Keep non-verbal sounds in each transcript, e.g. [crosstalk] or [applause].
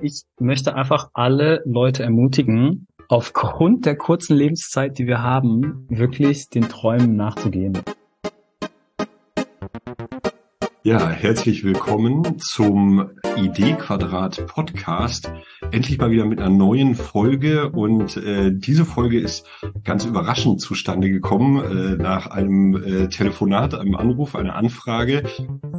Ich möchte einfach alle Leute ermutigen, aufgrund der kurzen Lebenszeit, die wir haben, wirklich den Träumen nachzugehen. Ja, herzlich willkommen zum Idee-Quadrat Podcast. Endlich mal wieder mit einer neuen Folge und äh, diese Folge ist ganz überraschend zustande gekommen äh, nach einem äh, Telefonat, einem Anruf, einer Anfrage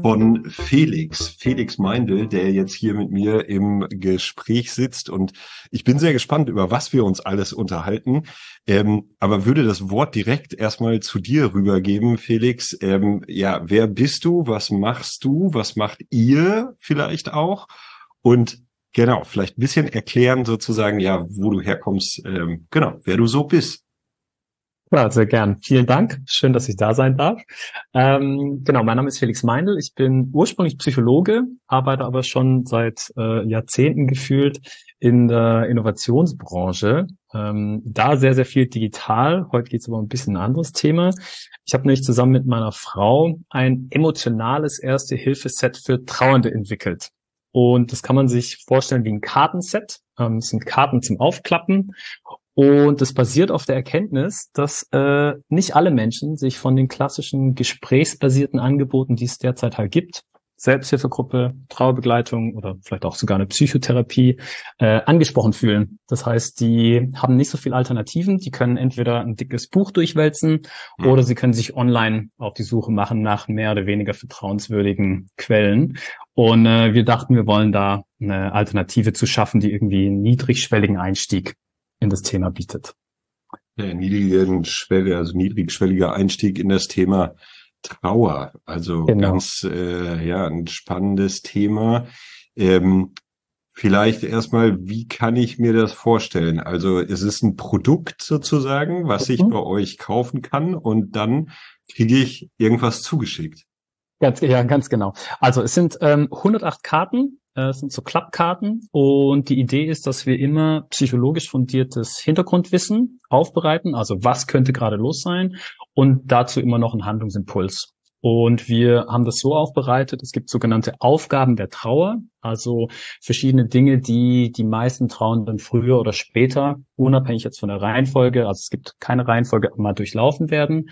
von Felix, Felix Meindl, der jetzt hier mit mir im Gespräch sitzt und ich bin sehr gespannt, über was wir uns alles unterhalten. Ähm, aber würde das Wort direkt erstmal zu dir rübergeben, Felix. Ähm, ja, wer bist du? Was machst du? Was macht ihr vielleicht auch? Und genau, vielleicht ein bisschen erklären sozusagen, ja, wo du herkommst, ähm, genau, wer du so bist. Ja, sehr gern. Vielen Dank. Schön, dass ich da sein darf. Ähm, genau, mein Name ist Felix Meindl. Ich bin ursprünglich Psychologe, arbeite aber schon seit äh, Jahrzehnten gefühlt in der Innovationsbranche. Ähm, da sehr, sehr viel digital. Heute geht es aber ein bisschen ein anderes Thema. Ich habe nämlich zusammen mit meiner Frau ein emotionales Erste-Hilfe-Set für Trauernde entwickelt. Und das kann man sich vorstellen wie ein Kartenset. Ähm, es sind Karten zum Aufklappen. Und das basiert auf der Erkenntnis, dass äh, nicht alle Menschen sich von den klassischen gesprächsbasierten Angeboten, die es derzeit halt gibt, Selbsthilfegruppe, Trauerbegleitung oder vielleicht auch sogar eine Psychotherapie äh, angesprochen fühlen. Das heißt, die haben nicht so viele Alternativen. Die können entweder ein dickes Buch durchwälzen mhm. oder sie können sich online auf die Suche machen nach mehr oder weniger vertrauenswürdigen Quellen. Und äh, wir dachten, wir wollen da eine Alternative zu schaffen, die irgendwie einen niedrigschwelligen Einstieg in das Thema bietet. Ja, niedrigen Schwelle, also niedrigschwelliger Einstieg in das Thema Trauer. Also genau. ganz äh, ja ein spannendes Thema. Ähm, vielleicht erstmal, wie kann ich mir das vorstellen? Also es ist ein Produkt sozusagen, was mhm. ich bei euch kaufen kann und dann kriege ich irgendwas zugeschickt. Ganz, ja, ganz genau. Also es sind ähm, 108 Karten, äh, es sind so Klappkarten und die Idee ist, dass wir immer psychologisch fundiertes Hintergrundwissen aufbereiten, also was könnte gerade los sein und dazu immer noch einen Handlungsimpuls. Und wir haben das so aufbereitet, es gibt sogenannte Aufgaben der Trauer, also verschiedene Dinge, die die meisten Trauernden früher oder später, unabhängig jetzt von der Reihenfolge, also es gibt keine Reihenfolge, mal durchlaufen werden.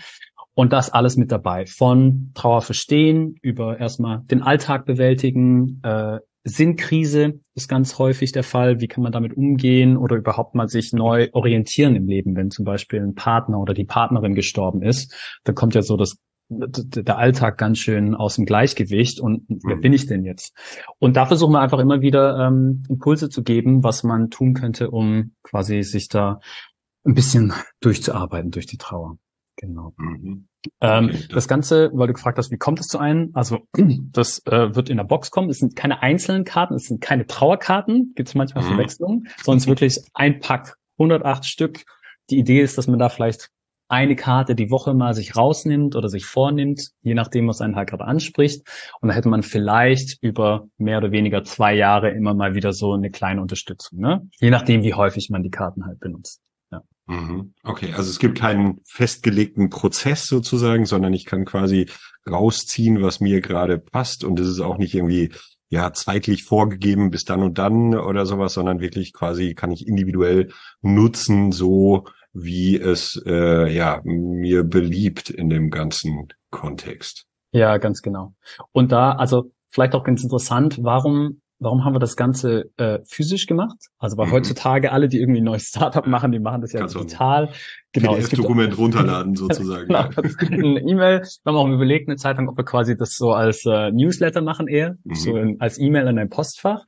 Und das alles mit dabei. Von Trauer verstehen, über erstmal den Alltag bewältigen, äh, Sinnkrise ist ganz häufig der Fall. Wie kann man damit umgehen oder überhaupt mal sich neu orientieren im Leben, wenn zum Beispiel ein Partner oder die Partnerin gestorben ist? Da kommt ja so das der Alltag ganz schön aus dem Gleichgewicht und wer mhm. bin ich denn jetzt? Und da versuchen wir einfach immer wieder ähm, Impulse zu geben, was man tun könnte, um quasi sich da ein bisschen durchzuarbeiten durch die Trauer. Genau. Mhm. Ähm, das Ganze, weil du gefragt hast, wie kommt es zu einem? Also [clears throat] das äh, wird in der Box kommen. Es sind keine einzelnen Karten, es sind keine Trauerkarten, gibt es manchmal mhm. Verwechslungen, sondern es ist wirklich ein Pack, 108 Stück. Die Idee ist, dass man da vielleicht eine Karte die Woche mal sich rausnimmt oder sich vornimmt, je nachdem, was einen halt gerade anspricht. Und da hätte man vielleicht über mehr oder weniger zwei Jahre immer mal wieder so eine kleine Unterstützung, ne? Je nachdem, wie häufig man die Karten halt benutzt. Mhm. Okay, also es gibt keinen festgelegten Prozess sozusagen, sondern ich kann quasi rausziehen, was mir gerade passt und es ist auch nicht irgendwie ja zeitlich vorgegeben bis dann und dann oder sowas, sondern wirklich quasi kann ich individuell nutzen, so wie es äh, ja mir beliebt in dem ganzen Kontext. Ja, ganz genau. Und da also vielleicht auch ganz interessant, warum warum haben wir das Ganze äh, physisch gemacht? Also weil mhm. heutzutage alle, die irgendwie ein neues Startup machen, die machen das ja Kannst digital. Genau, gibt dokument runterladen [laughs] sozusagen. genau, es gibt eine E-Mail. Wir haben auch überlegt, eine Zeit lang, ob wir quasi das so als äh, Newsletter machen eher, mhm. so in, als E-Mail in ein Postfach.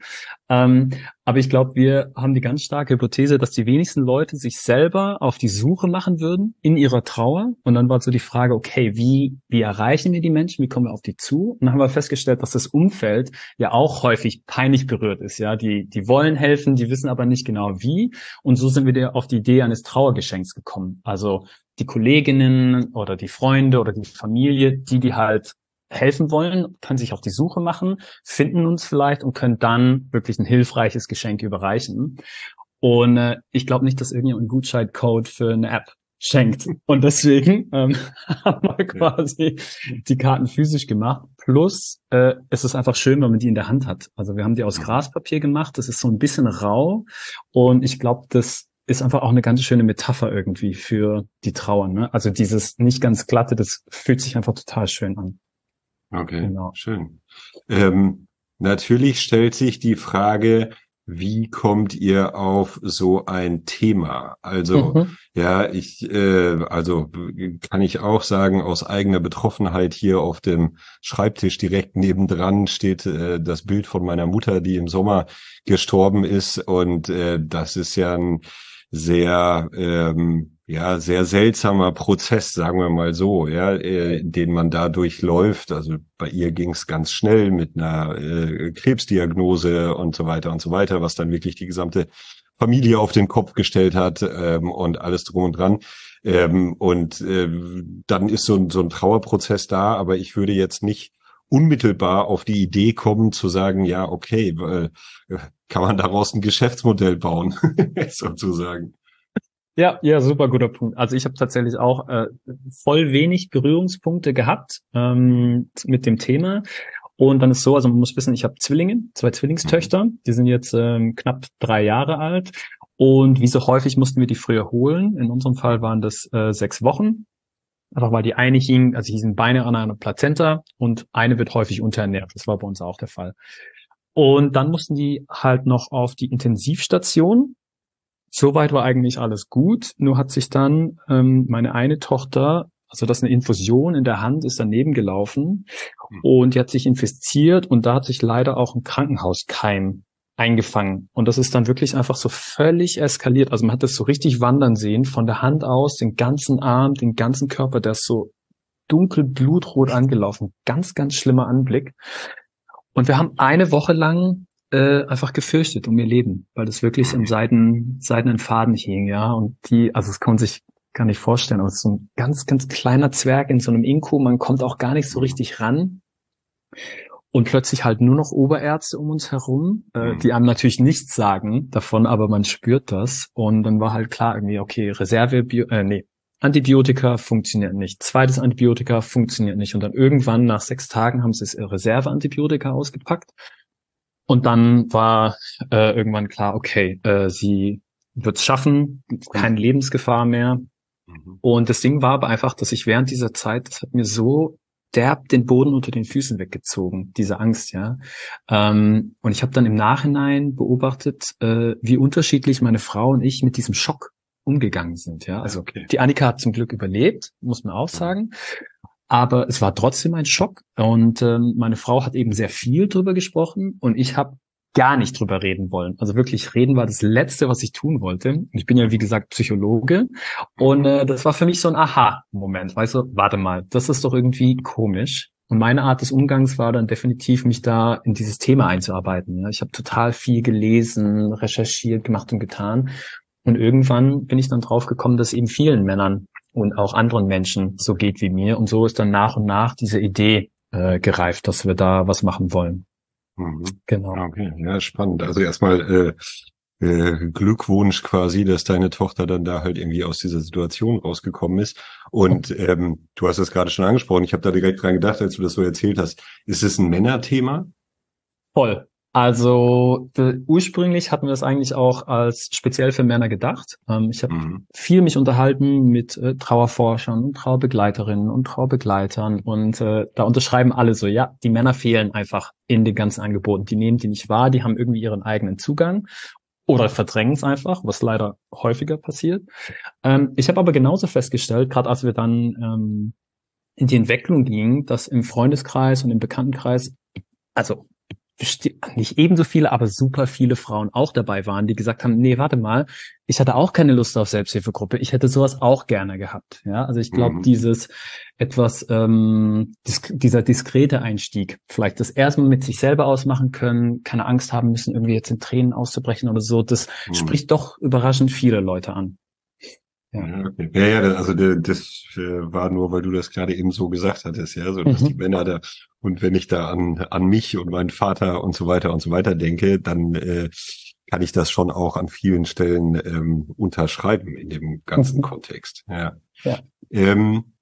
Ähm, aber ich glaube, wir haben die ganz starke Hypothese, dass die wenigsten Leute sich selber auf die Suche machen würden in ihrer Trauer. Und dann war so die Frage, okay, wie, wie erreichen wir die Menschen? Wie kommen wir auf die zu? Und dann haben wir festgestellt, dass das Umfeld ja auch häufig peinlich berührt ist. Ja, die, die wollen helfen, die wissen aber nicht genau wie. Und so sind wir auf die Idee eines Trauergeschenks gekommen. Also die Kolleginnen oder die Freunde oder die Familie, die die halt helfen wollen, können sich auf die Suche machen, finden uns vielleicht und können dann wirklich ein hilfreiches Geschenk überreichen. Und äh, ich glaube nicht, dass irgendjemand einen Gutscheincode für eine App schenkt. Und deswegen [laughs] ähm, haben wir quasi die Karten physisch gemacht. Plus, äh, es ist einfach schön, wenn man die in der Hand hat. Also wir haben die aus Graspapier gemacht. Das ist so ein bisschen rau. Und ich glaube, das ist einfach auch eine ganz schöne Metapher irgendwie für die Trauer. Ne? Also dieses nicht ganz glatte, das fühlt sich einfach total schön an. Okay, genau. schön. Ähm, natürlich stellt sich die Frage, wie kommt ihr auf so ein Thema? Also mhm. ja, ich äh, also kann ich auch sagen aus eigener Betroffenheit hier auf dem Schreibtisch direkt nebendran steht äh, das Bild von meiner Mutter, die im Sommer gestorben ist und äh, das ist ja ein sehr ähm, ja sehr seltsamer Prozess, sagen wir mal so, ja, äh, den man da durchläuft. Also bei ihr ging es ganz schnell mit einer äh, Krebsdiagnose und so weiter und so weiter, was dann wirklich die gesamte Familie auf den Kopf gestellt hat ähm, und alles drum und dran. Ähm, und äh, dann ist so ein, so ein Trauerprozess da, aber ich würde jetzt nicht unmittelbar auf die Idee kommen zu sagen, ja, okay, äh, kann man daraus ein Geschäftsmodell bauen, [laughs] sozusagen. Ja, ja, super guter Punkt. Also ich habe tatsächlich auch äh, voll wenig Berührungspunkte gehabt ähm, mit dem Thema. Und dann ist so, also man muss wissen, ich habe Zwillinge, zwei Zwillingstöchter, mhm. die sind jetzt ähm, knapp drei Jahre alt. Und wie so häufig mussten wir die früher holen. In unserem Fall waren das äh, sechs Wochen. Einfach weil die eine hing, also hießen Beine an einer Plazenta und eine wird häufig unterernährt. Das war bei uns auch der Fall. Und dann mussten die halt noch auf die Intensivstation Soweit war eigentlich alles gut. Nur hat sich dann ähm, meine eine Tochter, also das ist eine Infusion in der Hand, ist daneben gelaufen hm. und die hat sich infiziert und da hat sich leider auch ein Krankenhauskeim eingefangen. Und das ist dann wirklich einfach so völlig eskaliert. Also man hat das so richtig wandern sehen, von der Hand aus, den ganzen Arm, den ganzen Körper, der ist so dunkel blutrot angelaufen. Ganz, ganz schlimmer Anblick. Und wir haben eine Woche lang äh, einfach gefürchtet um ihr Leben, weil das wirklich im Seiden, seidenen Faden hing, ja. Und die, also es kann man sich gar nicht vorstellen, aber es ist so ein ganz, ganz kleiner Zwerg in so einem Inko, man kommt auch gar nicht so richtig ran. Und plötzlich halt nur noch Oberärzte um uns herum, äh, mhm. die einem natürlich nichts sagen davon, aber man spürt das. Und dann war halt klar irgendwie, okay, Reserve, Bio, äh, nee, Antibiotika funktioniert nicht. Zweites Antibiotika funktioniert nicht. Und dann irgendwann nach sechs Tagen haben sie das Reserveantibiotika ausgepackt. Und dann war äh, irgendwann klar, okay, äh, sie wird es schaffen, keine Lebensgefahr mehr. Mhm. Und das Ding war aber einfach, dass ich während dieser Zeit, das hat mir so derb den Boden unter den Füßen weggezogen, diese Angst, ja. Ähm, und ich habe dann im Nachhinein beobachtet, äh, wie unterschiedlich meine Frau und ich mit diesem Schock umgegangen sind, ja. Also okay. die Annika hat zum Glück überlebt, muss man auch sagen. Aber es war trotzdem ein Schock und ähm, meine Frau hat eben sehr viel drüber gesprochen und ich habe gar nicht drüber reden wollen. Also wirklich reden war das Letzte, was ich tun wollte. Ich bin ja wie gesagt Psychologe und äh, das war für mich so ein Aha-Moment. Weißt du, warte mal, das ist doch irgendwie komisch. Und meine Art des Umgangs war dann definitiv, mich da in dieses Thema einzuarbeiten. Ich habe total viel gelesen, recherchiert, gemacht und getan. Und irgendwann bin ich dann drauf gekommen, dass eben vielen Männern und auch anderen Menschen so geht wie mir. Und so ist dann nach und nach diese Idee äh, gereift, dass wir da was machen wollen. Mhm. Genau. Okay, ja, spannend. Also erstmal äh, äh, Glückwunsch quasi, dass deine Tochter dann da halt irgendwie aus dieser Situation rausgekommen ist. Und ähm, du hast es gerade schon angesprochen, ich habe da direkt dran gedacht, als du das so erzählt hast. Ist es ein Männerthema? Voll. Also ursprünglich hatten wir es eigentlich auch als speziell für Männer gedacht. Ähm, ich habe mhm. viel mich unterhalten mit äh, Trauerforschern und Trauerbegleiterinnen und Trauerbegleitern und äh, da unterschreiben alle so, ja, die Männer fehlen einfach in den ganzen Angeboten. Die nehmen die nicht wahr, die haben irgendwie ihren eigenen Zugang oder verdrängen es einfach, was leider häufiger passiert. Ähm, ich habe aber genauso festgestellt, gerade als wir dann ähm, in die Entwicklung gingen, dass im Freundeskreis und im Bekanntenkreis also nicht ebenso viele, aber super viele Frauen auch dabei waren, die gesagt haben, nee, warte mal, ich hatte auch keine Lust auf Selbsthilfegruppe, ich hätte sowas auch gerne gehabt. Ja, also ich glaube, mhm. dieses etwas, ähm, disk dieser diskrete Einstieg, vielleicht das erstmal mit sich selber ausmachen können, keine Angst haben müssen, irgendwie jetzt in Tränen auszubrechen oder so, das mhm. spricht doch überraschend viele Leute an. Ja. Okay. ja, ja, also das äh, war nur, weil du das gerade eben so gesagt hattest, ja, so dass mhm. die Männer da und wenn ich da an an mich und meinen Vater und so weiter und so weiter denke, dann äh, kann ich das schon auch an vielen Stellen ähm, unterschreiben in dem ganzen mhm. Kontext. Ja. ja. Ähm,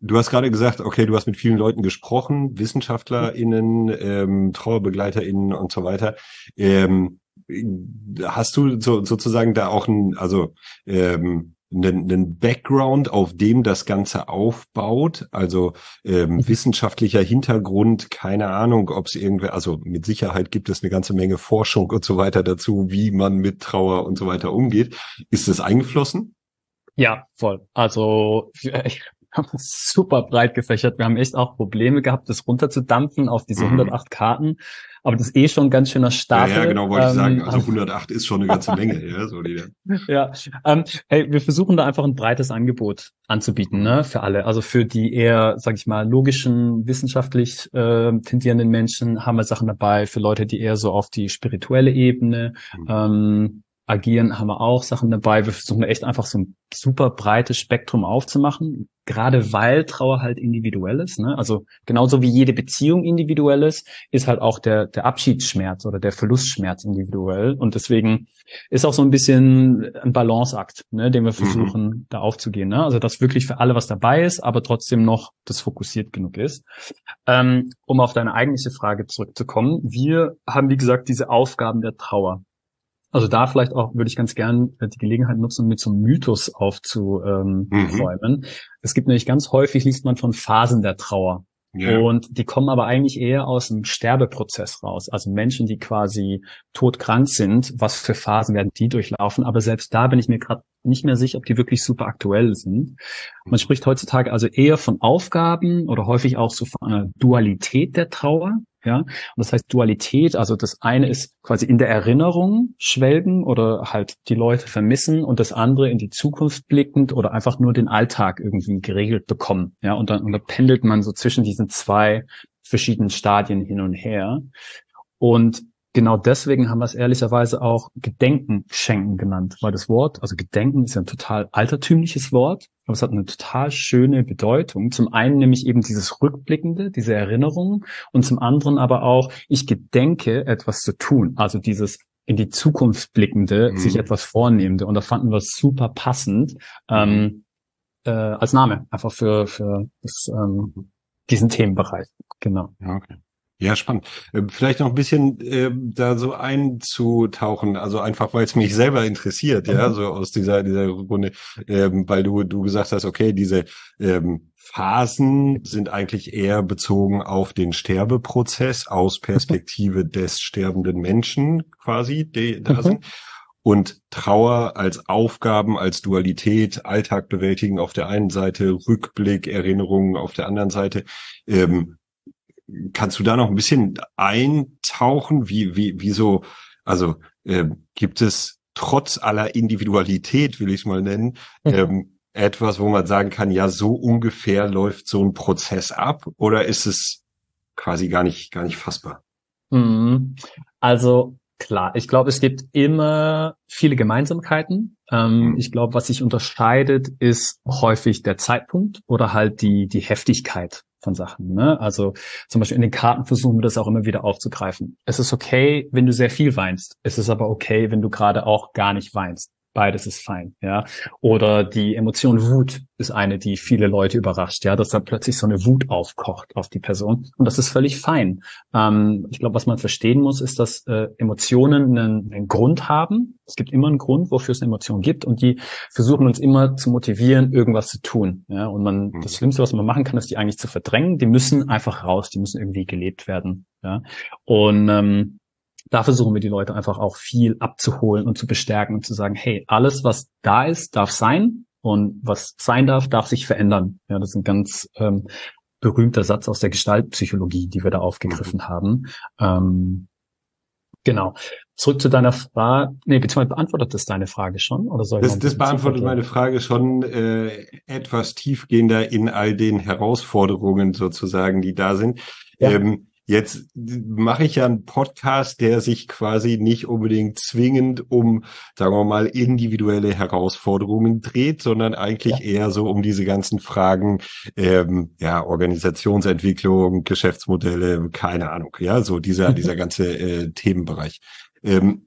du hast gerade gesagt, okay, du hast mit vielen Leuten gesprochen, WissenschaftlerInnen, ähm, TrauerbegleiterInnen und so weiter. Ähm, hast du so, sozusagen da auch ein, also ähm, einen, einen Background, auf dem das Ganze aufbaut, also ähm, mhm. wissenschaftlicher Hintergrund, keine Ahnung, ob es irgendwer, also mit Sicherheit gibt es eine ganze Menge Forschung und so weiter dazu, wie man mit Trauer und so weiter umgeht. Ist das eingeflossen? Ja, voll. Also [laughs] ich [laughs] super breit gefächert. Wir haben echt auch Probleme gehabt, das runterzudampfen auf diese mhm. 108 Karten. Aber das ist eh schon ein ganz schöner Start. Ja, ja, genau, wollte ähm, ich sagen. Also 108 ist schon eine ganze Menge, ja, so die. [laughs] Ja, ähm, hey, wir versuchen da einfach ein breites Angebot anzubieten, ne, für alle. Also für die eher, sag ich mal, logischen, wissenschaftlich äh, tendierenden Menschen haben wir Sachen dabei. Für Leute, die eher so auf die spirituelle Ebene mhm. ähm, agieren, haben wir auch Sachen dabei. Wir versuchen echt einfach so ein super breites Spektrum aufzumachen, gerade weil Trauer halt individuell ist. Ne? Also genauso wie jede Beziehung individuell ist, ist halt auch der, der Abschiedsschmerz oder der Verlustschmerz individuell. Und deswegen ist auch so ein bisschen ein Balanceakt, ne, den wir mhm. versuchen mhm. da aufzugehen. Ne? Also dass wirklich für alle was dabei ist, aber trotzdem noch das fokussiert genug ist. Ähm, um auf deine eigentliche Frage zurückzukommen. Wir haben, wie gesagt, diese Aufgaben der Trauer. Also da vielleicht auch würde ich ganz gern äh, die Gelegenheit nutzen, mit so einem Mythos aufzuräumen. Mhm. Es gibt nämlich ganz häufig, liest man von Phasen der Trauer. Yeah. Und die kommen aber eigentlich eher aus dem Sterbeprozess raus. Also Menschen, die quasi todkrank sind, was für Phasen werden die durchlaufen. Aber selbst da bin ich mir gerade nicht mehr sicher, ob die wirklich super aktuell sind. Man spricht heutzutage also eher von Aufgaben oder häufig auch so von einer Dualität der Trauer. Ja, und das heißt Dualität, also das eine ist quasi in der Erinnerung schwelgen oder halt die Leute vermissen und das andere in die Zukunft blickend oder einfach nur den Alltag irgendwie geregelt bekommen. Ja, und dann, und dann pendelt man so zwischen diesen zwei verschiedenen Stadien hin und her. Und genau deswegen haben wir es ehrlicherweise auch Gedenken schenken genannt, weil das Wort, also Gedenken ist ja ein total altertümliches Wort, aber es hat eine total schöne Bedeutung. Zum einen nämlich eben dieses Rückblickende, diese Erinnerung und zum anderen aber auch, ich gedenke etwas zu tun, also dieses in die Zukunft blickende, mhm. sich etwas vornehmende und da fanden wir es super passend ähm, äh, als Name, einfach für, für das, ähm, diesen Themenbereich. Genau. Ja, okay. Ja, spannend. Ähm, vielleicht noch ein bisschen äh, da so einzutauchen, also einfach, weil es mich selber interessiert, mhm. ja, so aus dieser dieser Runde, ähm, weil du du gesagt hast, okay, diese ähm, Phasen sind eigentlich eher bezogen auf den Sterbeprozess aus Perspektive des sterbenden Menschen quasi, die da mhm. sind. Und Trauer als Aufgaben, als Dualität, Alltag bewältigen auf der einen Seite, Rückblick, Erinnerungen auf der anderen Seite, ähm, Kannst du da noch ein bisschen eintauchen? Wie, wie, wie so, also äh, gibt es trotz aller Individualität, will ich es mal nennen, mhm. ähm, etwas, wo man sagen kann, ja, so ungefähr läuft so ein Prozess ab? Oder ist es quasi gar nicht, gar nicht fassbar? Mhm. Also klar, ich glaube, es gibt immer viele Gemeinsamkeiten. Ähm, mhm. Ich glaube, was sich unterscheidet, ist häufig der Zeitpunkt oder halt die, die Heftigkeit von Sachen. Ne? Also zum Beispiel in den Karten versuchen wir das auch immer wieder aufzugreifen. Es ist okay, wenn du sehr viel weinst. Es ist aber okay, wenn du gerade auch gar nicht weinst. Beides ist fein, ja. Oder die Emotion Wut ist eine, die viele Leute überrascht, ja, dass dann plötzlich so eine Wut aufkocht auf die Person. Und das ist völlig fein. Ähm, ich glaube, was man verstehen muss, ist, dass äh, Emotionen einen, einen Grund haben. Es gibt immer einen Grund, wofür es eine Emotion gibt. Und die versuchen uns immer zu motivieren, irgendwas zu tun. Ja, und man, mhm. das Schlimmste, was man machen kann, ist die eigentlich zu verdrängen. Die müssen einfach raus, die müssen irgendwie gelebt werden. Ja. Und ähm, da versuchen wir die Leute einfach auch viel abzuholen und zu bestärken und zu sagen, hey, alles, was da ist, darf sein und was sein darf, darf sich verändern. Ja, das ist ein ganz ähm, berühmter Satz aus der Gestaltpsychologie, die wir da aufgegriffen mhm. haben. Ähm, genau. Zurück zu deiner Frage, nee, beziehungsweise beantwortet das deine Frage schon? Oder soll das, das beantwortet meine Frage schon äh, etwas tiefgehender in all den Herausforderungen sozusagen, die da sind. Ja. Ähm, Jetzt mache ich ja einen Podcast, der sich quasi nicht unbedingt zwingend um, sagen wir mal, individuelle Herausforderungen dreht, sondern eigentlich ja. eher so um diese ganzen Fragen, ähm, ja, Organisationsentwicklung, Geschäftsmodelle, keine Ahnung, ja, so dieser, dieser ganze äh, Themenbereich. Ähm,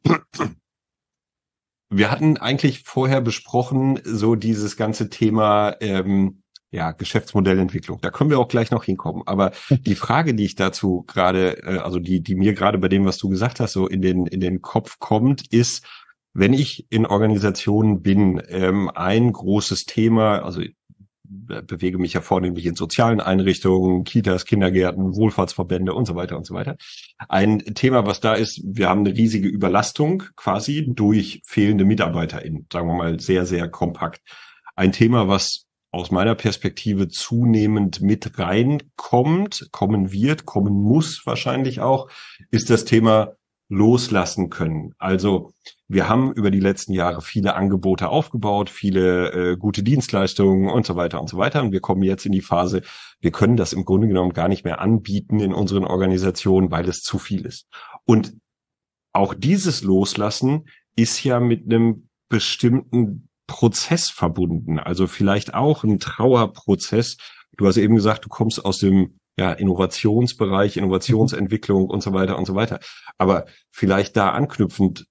wir hatten eigentlich vorher besprochen, so dieses ganze Thema, ähm, ja, Geschäftsmodellentwicklung. Da können wir auch gleich noch hinkommen. Aber [laughs] die Frage, die ich dazu gerade, äh, also die, die mir gerade bei dem, was du gesagt hast, so in den, in den Kopf kommt, ist, wenn ich in Organisationen bin, ähm, ein großes Thema, also bewege mich ja vornehmlich in sozialen Einrichtungen, Kitas, Kindergärten, Wohlfahrtsverbände und so weiter und so weiter. Ein Thema, was da ist, wir haben eine riesige Überlastung quasi durch fehlende MitarbeiterInnen, sagen wir mal sehr, sehr kompakt. Ein Thema, was aus meiner Perspektive zunehmend mit reinkommt, kommen wird, kommen muss wahrscheinlich auch, ist das Thema loslassen können. Also wir haben über die letzten Jahre viele Angebote aufgebaut, viele äh, gute Dienstleistungen und so weiter und so weiter. Und wir kommen jetzt in die Phase, wir können das im Grunde genommen gar nicht mehr anbieten in unseren Organisationen, weil es zu viel ist. Und auch dieses Loslassen ist ja mit einem bestimmten Prozess verbunden, also vielleicht auch ein Trauerprozess. Du hast eben gesagt, du kommst aus dem ja, Innovationsbereich, Innovationsentwicklung und so weiter und so weiter. Aber vielleicht da anknüpfend,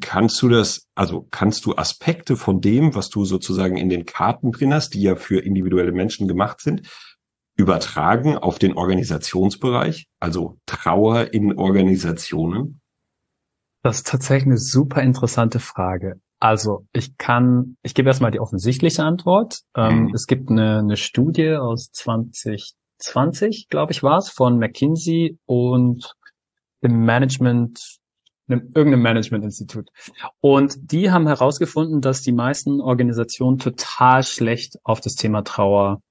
kannst du das, also kannst du Aspekte von dem, was du sozusagen in den Karten drin hast, die ja für individuelle Menschen gemacht sind, übertragen auf den Organisationsbereich, also Trauer in Organisationen? Das ist tatsächlich eine super interessante Frage. Also ich kann, ich gebe erstmal die offensichtliche Antwort. Ähm, mhm. Es gibt eine, eine Studie aus 2020, glaube ich, war es, von McKinsey und dem Management, einem, irgendeinem Management-Institut. Und die haben herausgefunden, dass die meisten Organisationen total schlecht auf das Thema Trauer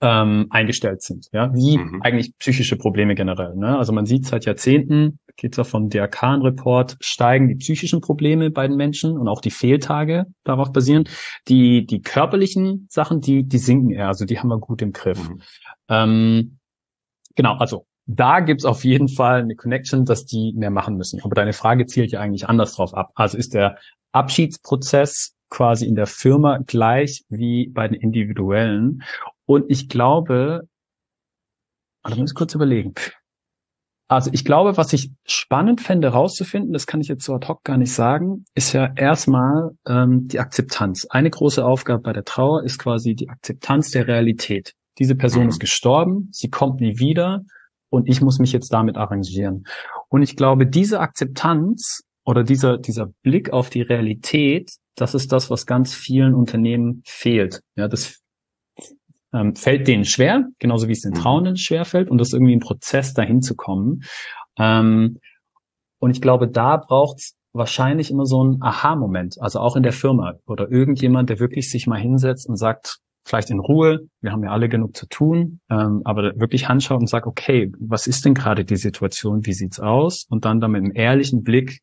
ähm, eingestellt sind, ja, wie mhm. eigentlich psychische Probleme generell. Ne? Also man sieht seit Jahrzehnten, geht es ja vom DRK-Report, steigen die psychischen Probleme bei den Menschen und auch die Fehltage darauf basieren. Die, die körperlichen Sachen, die, die sinken eher, also die haben wir gut im Griff. Mhm. Ähm, genau, also da gibt's auf jeden Fall eine Connection, dass die mehr machen müssen. Aber deine Frage zielt ja eigentlich anders drauf ab. Also ist der Abschiedsprozess quasi in der Firma gleich wie bei den individuellen. Und ich glaube, also muss ich kurz überlegen. Also ich glaube, was ich spannend fände rauszufinden, das kann ich jetzt so ad hoc gar nicht sagen, ist ja erstmal ähm, die Akzeptanz. Eine große Aufgabe bei der Trauer ist quasi die Akzeptanz der Realität. Diese Person mhm. ist gestorben, sie kommt nie wieder und ich muss mich jetzt damit arrangieren. Und ich glaube, diese Akzeptanz oder dieser, dieser Blick auf die Realität, das ist das, was ganz vielen Unternehmen fehlt. Ja, das ähm, fällt denen schwer, genauso wie es den mhm. Trauenden schwer fällt und das ist irgendwie ein Prozess, dahin zu kommen. Ähm, und ich glaube, da braucht es wahrscheinlich immer so ein Aha-Moment, also auch in der Firma oder irgendjemand, der wirklich sich mal hinsetzt und sagt, vielleicht in Ruhe, wir haben ja alle genug zu tun, ähm, aber wirklich anschaut und sagt, okay, was ist denn gerade die Situation, wie sieht's aus? Und dann dann mit einem ehrlichen Blick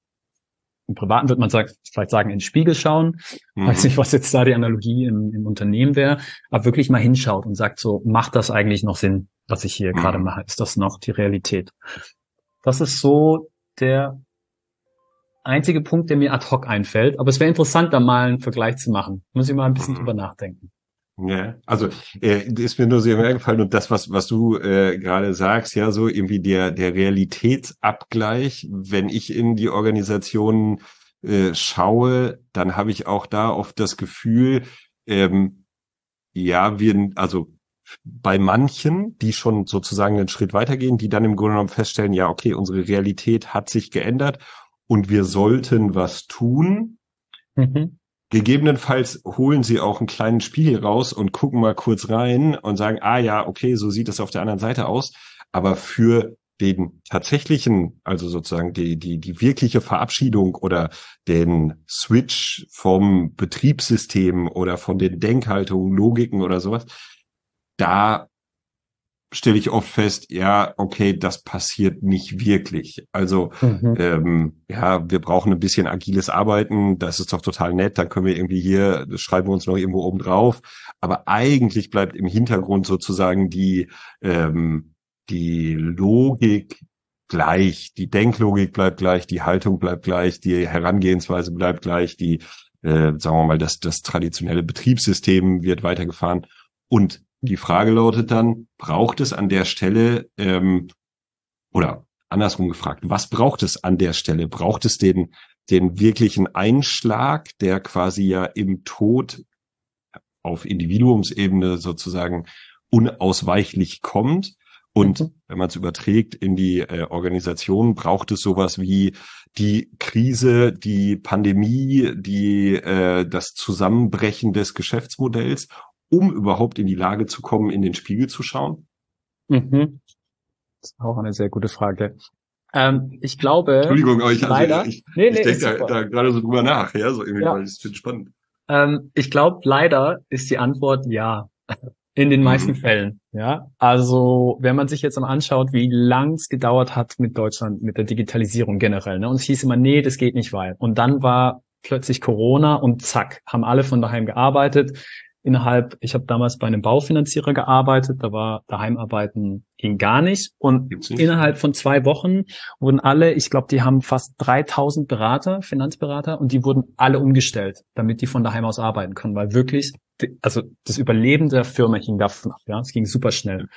im Privaten wird man sagt, vielleicht sagen, in den Spiegel schauen. Mhm. Weiß nicht, was jetzt da die Analogie im, im Unternehmen wäre, aber wirklich mal hinschaut und sagt so, macht das eigentlich noch Sinn, was ich hier mhm. gerade mache? Ist das noch die Realität? Das ist so der einzige Punkt, der mir ad hoc einfällt. Aber es wäre interessant, da mal einen Vergleich zu machen. Muss ich mal ein bisschen mhm. drüber nachdenken. Ja, also äh, ist mir nur sehr eingefallen und das, was was du äh, gerade sagst, ja, so irgendwie der der Realitätsabgleich, wenn ich in die Organisation äh, schaue, dann habe ich auch da oft das Gefühl, ähm, ja, wir, also bei manchen, die schon sozusagen einen Schritt weitergehen, die dann im Grunde genommen feststellen, ja, okay, unsere Realität hat sich geändert und wir sollten was tun. Mhm. Gegebenenfalls holen sie auch einen kleinen Spiegel raus und gucken mal kurz rein und sagen, ah ja, okay, so sieht es auf der anderen Seite aus. Aber für den tatsächlichen, also sozusagen die, die, die wirkliche Verabschiedung oder den Switch vom Betriebssystem oder von den Denkhaltungen, Logiken oder sowas, da stelle ich oft fest, ja, okay, das passiert nicht wirklich. Also mhm. ähm, ja, wir brauchen ein bisschen agiles Arbeiten, das ist doch total nett, dann können wir irgendwie hier, das schreiben wir uns noch irgendwo oben drauf. Aber eigentlich bleibt im Hintergrund sozusagen die, ähm, die Logik gleich, die Denklogik bleibt gleich, die Haltung bleibt gleich, die Herangehensweise bleibt gleich, die, äh, sagen wir mal, das, das traditionelle Betriebssystem wird weitergefahren. Und die Frage lautet dann, braucht es an der Stelle, ähm, oder andersrum gefragt, was braucht es an der Stelle? Braucht es den, den wirklichen Einschlag, der quasi ja im Tod auf Individuumsebene sozusagen unausweichlich kommt? Und mhm. wenn man es überträgt in die äh, Organisation, braucht es sowas wie die Krise, die Pandemie, die äh, das Zusammenbrechen des Geschäftsmodells, um überhaupt in die Lage zu kommen, in den Spiegel zu schauen? Mhm. Das ist auch eine sehr gute Frage. Ähm, ich glaube. Entschuldigung, aber ich, also, leider, ich, nee, nee, ich denke da, da gerade so drüber nach, ja, so irgendwie, ja. weil ich finde spannend. Ähm, ich glaube, leider ist die Antwort ja. [laughs] In den meisten mhm. Fällen, ja. Also, wenn man sich jetzt mal anschaut, wie lang es gedauert hat mit Deutschland, mit der Digitalisierung generell, ne? Und es hieß immer, nee, das geht nicht weit. Und dann war plötzlich Corona und zack, haben alle von daheim gearbeitet innerhalb, ich habe damals bei einem Baufinanzierer gearbeitet, da war Daheimarbeiten ging gar nicht und nicht. innerhalb von zwei Wochen wurden alle, ich glaube, die haben fast 3000 Berater, Finanzberater und die wurden alle umgestellt, damit die von daheim aus arbeiten können, weil wirklich, also das Überleben der Firma hing davon ab, ja, es ging super schnell.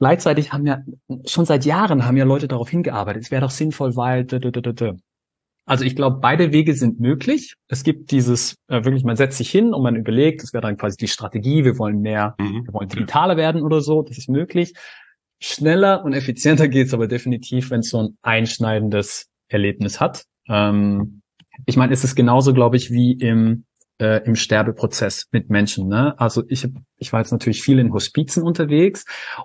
Gleichzeitig haben ja schon seit Jahren haben ja Leute darauf hingearbeitet. Es wäre doch sinnvoll, weil also ich glaube, beide Wege sind möglich. Es gibt dieses äh, wirklich, man setzt sich hin und man überlegt, das wäre dann quasi die Strategie, wir wollen mehr, mhm. wir wollen digitaler werden oder so, das ist möglich. Schneller und effizienter geht's aber definitiv, wenn es so ein einschneidendes Erlebnis hat. Ähm, ich meine, es ist genauso, glaube ich, wie im äh, im Sterbeprozess mit Menschen. Ne? Also ich, ich war jetzt natürlich viel in Hospizen unterwegs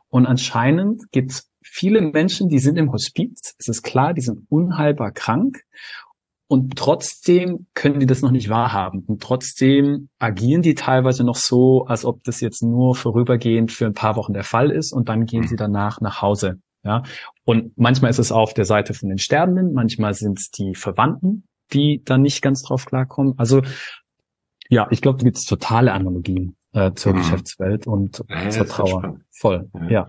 und anscheinend gibt's viele Menschen, die sind im Hospiz. Es ist klar, die sind unheilbar krank und trotzdem können die das noch nicht wahrhaben. Und trotzdem agieren die teilweise noch so, als ob das jetzt nur vorübergehend für ein paar Wochen der Fall ist und dann gehen sie danach nach Hause. Ja, und manchmal ist es auf der Seite von den Sterbenden, manchmal sind es die Verwandten, die da nicht ganz drauf klarkommen. Also ja, ich glaube, da gibt es totale Analogien äh, zur mhm. Geschäftswelt und ja, zur Trauer. Voll, ja. ja.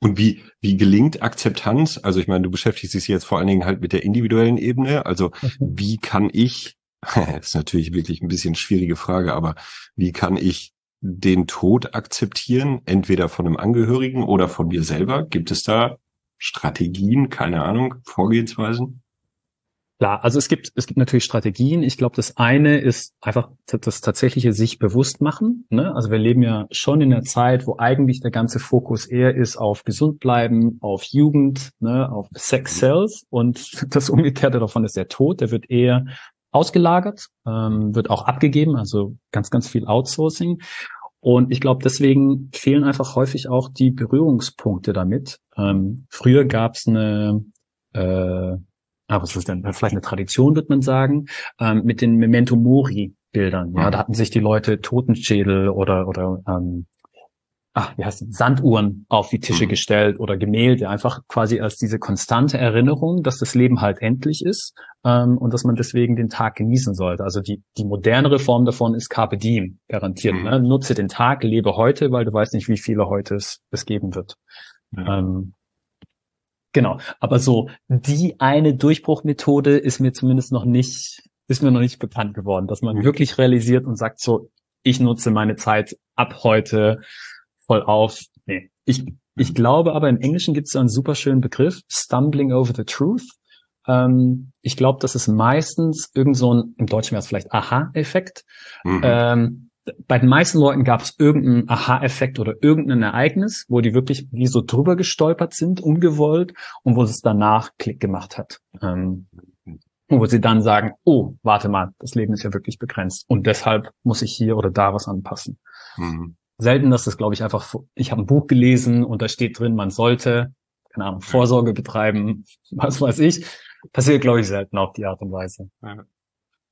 Und wie, wie gelingt Akzeptanz? Also ich meine, du beschäftigst dich jetzt vor allen Dingen halt mit der individuellen Ebene. Also mhm. wie kann ich, das [laughs] ist natürlich wirklich ein bisschen schwierige Frage, aber wie kann ich den Tod akzeptieren, entweder von einem Angehörigen oder von mir selber? Gibt es da Strategien, keine Ahnung, Vorgehensweisen? Klar, also es gibt, es gibt natürlich Strategien. Ich glaube, das eine ist einfach das tatsächliche sich bewusst machen. Ne? Also wir leben ja schon in einer Zeit, wo eigentlich der ganze Fokus eher ist auf gesund bleiben, auf Jugend, ne? auf Sex Cells und [laughs] das Umgekehrte davon ist der Tod. Der wird eher ausgelagert, ähm, wird auch abgegeben, also ganz, ganz viel Outsourcing. Und ich glaube, deswegen fehlen einfach häufig auch die Berührungspunkte damit. Ähm, früher gab es eine äh, aber es ist dann vielleicht eine Tradition, wird man sagen, ähm, mit den Memento Mori Bildern. Ja, mhm. da hatten sich die Leute Totenschädel oder oder ähm, ach, wie heißt es, Sanduhren auf die Tische mhm. gestellt oder Gemälde, einfach quasi als diese konstante Erinnerung, dass das Leben halt endlich ist ähm, und dass man deswegen den Tag genießen sollte. Also die, die modernere Form davon ist Carpe Diem, garantiert. Mhm. Ne? Nutze den Tag, lebe heute, weil du weißt nicht, wie viele heute es, es geben wird. Ja. Ähm, Genau. Aber so, die eine Durchbruchmethode ist mir zumindest noch nicht, ist mir noch nicht bekannt geworden, dass man mhm. wirklich realisiert und sagt so, ich nutze meine Zeit ab heute voll auf. Nee. Ich, ich glaube aber im Englischen gibt es so einen super schönen Begriff, stumbling over the truth. Ähm, ich glaube, das ist meistens irgend so ein, im Deutschen wäre es vielleicht Aha-Effekt. Mhm. Ähm, bei den meisten Leuten gab es irgendeinen Aha-Effekt oder irgendein Ereignis, wo die wirklich wie so drüber gestolpert sind, ungewollt, und wo es danach Klick gemacht hat. Ähm, wo sie dann sagen, oh, warte mal, das Leben ist ja wirklich begrenzt und deshalb muss ich hier oder da was anpassen. Mhm. Selten, dass das, glaube ich, einfach, ich habe ein Buch gelesen und da steht drin, man sollte, keine Ahnung, Vorsorge betreiben, [laughs] was weiß ich. Passiert, glaube ich, selten auf die Art und Weise.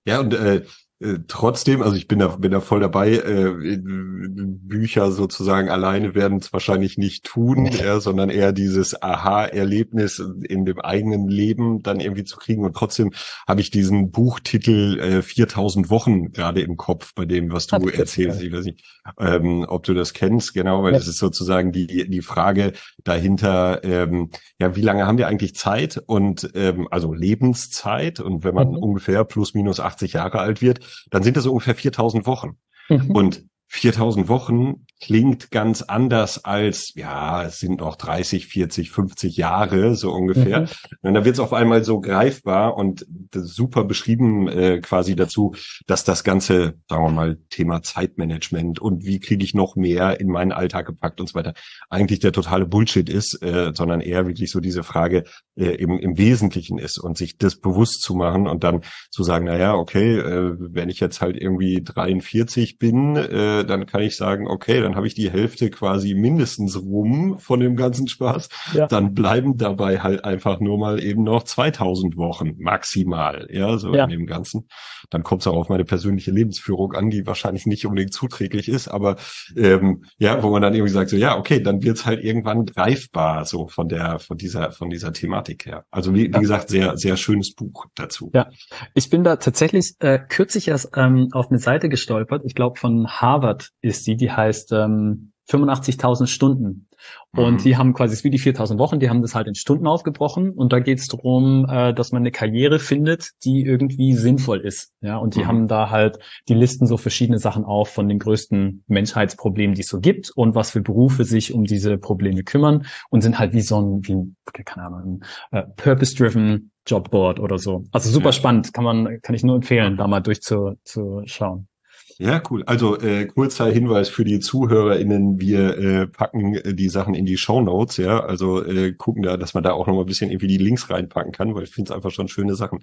Ja, und äh, äh, trotzdem, also ich bin da, bin da voll dabei, äh, Bücher sozusagen alleine werden es wahrscheinlich nicht tun, ja, sondern eher dieses Aha-Erlebnis in dem eigenen Leben dann irgendwie zu kriegen. Und trotzdem habe ich diesen Buchtitel äh, 4000 Wochen gerade im Kopf bei dem, was du erzählst. Ich weiß nicht, ähm, ob du das kennst, genau, weil ja. das ist sozusagen die, die Frage dahinter, ähm, ja, wie lange haben wir eigentlich Zeit und ähm, also Lebenszeit und wenn man mhm. ungefähr plus minus 80 Jahre alt wird, dann sind das ungefähr 4000 Wochen. Mhm. Und 4000 Wochen klingt ganz anders als, ja, es sind noch 30, 40, 50 Jahre, so ungefähr. Mhm. Und dann wird es auf einmal so greifbar und super beschrieben äh, quasi dazu, dass das ganze, sagen wir mal, Thema Zeitmanagement und wie kriege ich noch mehr in meinen Alltag gepackt und so weiter, eigentlich der totale Bullshit ist, äh, sondern eher wirklich so diese Frage äh, im, im Wesentlichen ist und sich das bewusst zu machen und dann zu sagen, na ja, okay, äh, wenn ich jetzt halt irgendwie 43 bin, äh, dann kann ich sagen, okay, dann habe ich die Hälfte quasi mindestens rum von dem ganzen Spaß. Ja. Dann bleiben dabei halt einfach nur mal eben noch 2000 Wochen maximal, ja, so ja. in dem Ganzen. Dann kommt es auch auf meine persönliche Lebensführung an, die wahrscheinlich nicht unbedingt zuträglich ist, aber ähm, ja, wo man dann irgendwie sagt, so ja, okay, dann wird's halt irgendwann greifbar, so von der, von dieser, von dieser Thematik her. Also wie, wie gesagt, sehr, sehr schönes Buch dazu. Ja, ich bin da tatsächlich äh, kürzlich erst ähm, auf eine Seite gestolpert, ich glaube von Harvard Harvard ist die, die heißt ähm, 85.000 Stunden. Und mhm. die haben quasi, es ist wie die 4000 Wochen, die haben das halt in Stunden aufgebrochen. Und da geht es darum, äh, dass man eine Karriere findet, die irgendwie sinnvoll ist. Ja, und die mhm. haben da halt, die listen so verschiedene Sachen auf von den größten Menschheitsproblemen, die es so gibt und was für Berufe sich um diese Probleme kümmern und sind halt wie so ein, wie, keine Ahnung, ein äh, purpose-driven Jobboard oder so. Also super ja. spannend, kann man, kann ich nur empfehlen, da mal durchzuschauen. Ja, cool. Also äh, kurzer Hinweis für die ZuhörerInnen, wir äh, packen äh, die Sachen in die Show Notes, ja. Also äh, gucken da, dass man da auch noch mal ein bisschen irgendwie die Links reinpacken kann, weil ich finde es einfach schon schöne Sachen.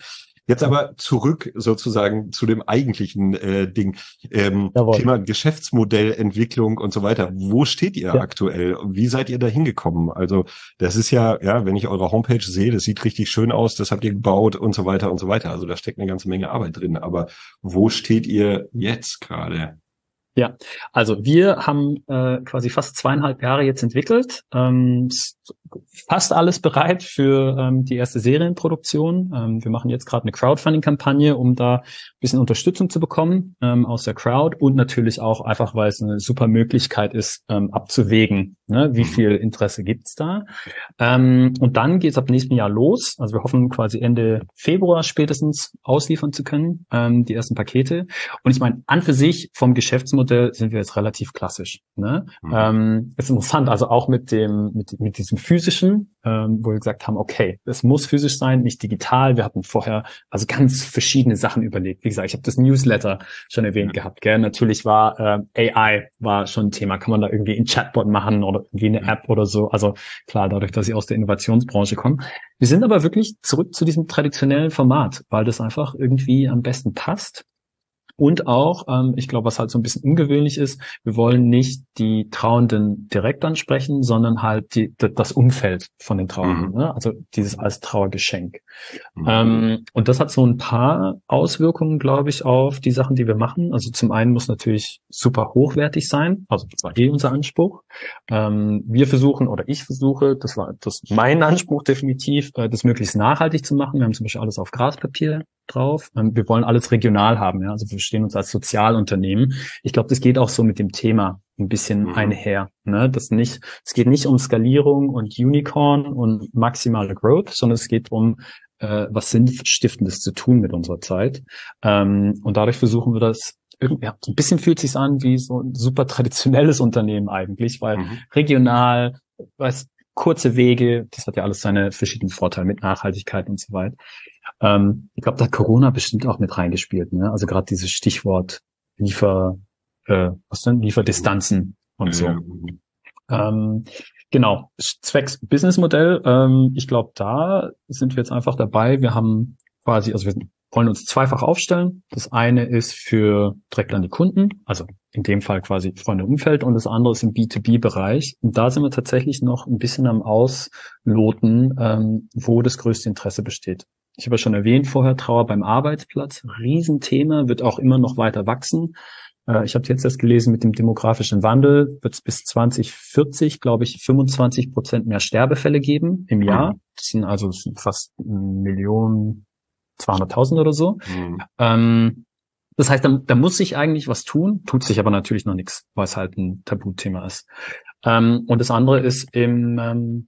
Jetzt aber zurück sozusagen zu dem eigentlichen äh, Ding. Ähm, Thema Geschäftsmodellentwicklung und so weiter. Wo steht ihr ja. aktuell? Wie seid ihr da hingekommen? Also das ist ja, ja, wenn ich eure Homepage sehe, das sieht richtig schön aus, das habt ihr gebaut und so weiter und so weiter. Also da steckt eine ganze Menge Arbeit drin. Aber wo steht ihr jetzt gerade? Ja, also wir haben äh, quasi fast zweieinhalb Jahre jetzt entwickelt, ähm, fast alles bereit für ähm, die erste Serienproduktion. Ähm, wir machen jetzt gerade eine Crowdfunding-Kampagne, um da ein bisschen Unterstützung zu bekommen ähm, aus der Crowd und natürlich auch einfach, weil es eine super Möglichkeit ist, ähm, abzuwägen, ne, wie mhm. viel Interesse gibt's da. Ähm, und dann geht's ab nächsten Jahr los. Also wir hoffen quasi Ende Februar spätestens ausliefern zu können, ähm, die ersten Pakete. Und ich meine, an für sich vom Geschäftsmodell sind wir jetzt relativ klassisch. Ne? Mhm. Ähm, ist interessant, also auch mit dem, mit, mit diesem physischen, ähm, wo wir gesagt haben, okay, es muss physisch sein, nicht digital. Wir hatten vorher also ganz verschiedene Sachen überlegt. Wie gesagt, ich habe das Newsletter schon erwähnt ja. gehabt. Gell? Natürlich war äh, AI war schon ein Thema. Kann man da irgendwie ein Chatbot machen oder irgendwie eine App oder so? Also klar, dadurch, dass ich aus der Innovationsbranche komme. Wir sind aber wirklich zurück zu diesem traditionellen Format, weil das einfach irgendwie am besten passt. Und auch, ähm, ich glaube, was halt so ein bisschen ungewöhnlich ist, wir wollen nicht die Trauenden direkt ansprechen, sondern halt die, das Umfeld von den Trauenden. Mhm. Ne? Also dieses als Trauergeschenk. Mhm. Ähm, und das hat so ein paar Auswirkungen, glaube ich, auf die Sachen, die wir machen. Also zum einen muss natürlich super hochwertig sein. Also das war eh unser Anspruch. Ähm, wir versuchen, oder ich versuche, das war das mein Anspruch definitiv, äh, das möglichst nachhaltig zu machen. Wir haben zum Beispiel alles auf Graspapier drauf. Ähm, wir wollen alles regional haben, ja. Also wir verstehen uns als Sozialunternehmen. Ich glaube, das geht auch so mit dem Thema ein bisschen mhm. einher. Ne? Das nicht, es geht nicht um Skalierung und Unicorn und maximale Growth, sondern es geht um äh, was Sinnstiftendes zu tun mit unserer Zeit. Ähm, und dadurch versuchen wir das irgendwie, ja, ein bisschen fühlt sich an wie so ein super traditionelles Unternehmen eigentlich, weil mhm. regional, weiß, kurze Wege, das hat ja alles seine verschiedenen Vorteile mit Nachhaltigkeit und so weiter. Ähm, ich glaube, da hat Corona bestimmt auch mit reingespielt. Ne? Also gerade dieses Stichwort Liefer, äh, was denn? Lieferdistanzen und so. Mhm. Ähm, genau, zwecks Businessmodell. Ähm, ich glaube, da sind wir jetzt einfach dabei. Wir haben quasi, also wir wollen uns zweifach aufstellen. Das eine ist für direkt an die Kunden, also in dem Fall quasi Freunde Umfeld und das andere ist im B2B-Bereich. Und da sind wir tatsächlich noch ein bisschen am Ausloten, ähm, wo das größte Interesse besteht. Ich habe ja schon erwähnt vorher, Trauer beim Arbeitsplatz, Riesenthema, wird auch immer noch weiter wachsen. Äh, ich habe jetzt erst gelesen, mit dem demografischen Wandel wird es bis 2040, glaube ich, 25 Prozent mehr Sterbefälle geben im Jahr. Mhm. Das sind also fast Millionen, 200.000 oder so. Mhm. Ähm, das heißt, da, da muss sich eigentlich was tun, tut sich aber natürlich noch nichts, weil es halt ein Tabuthema ist. Ähm, und das andere ist im ähm,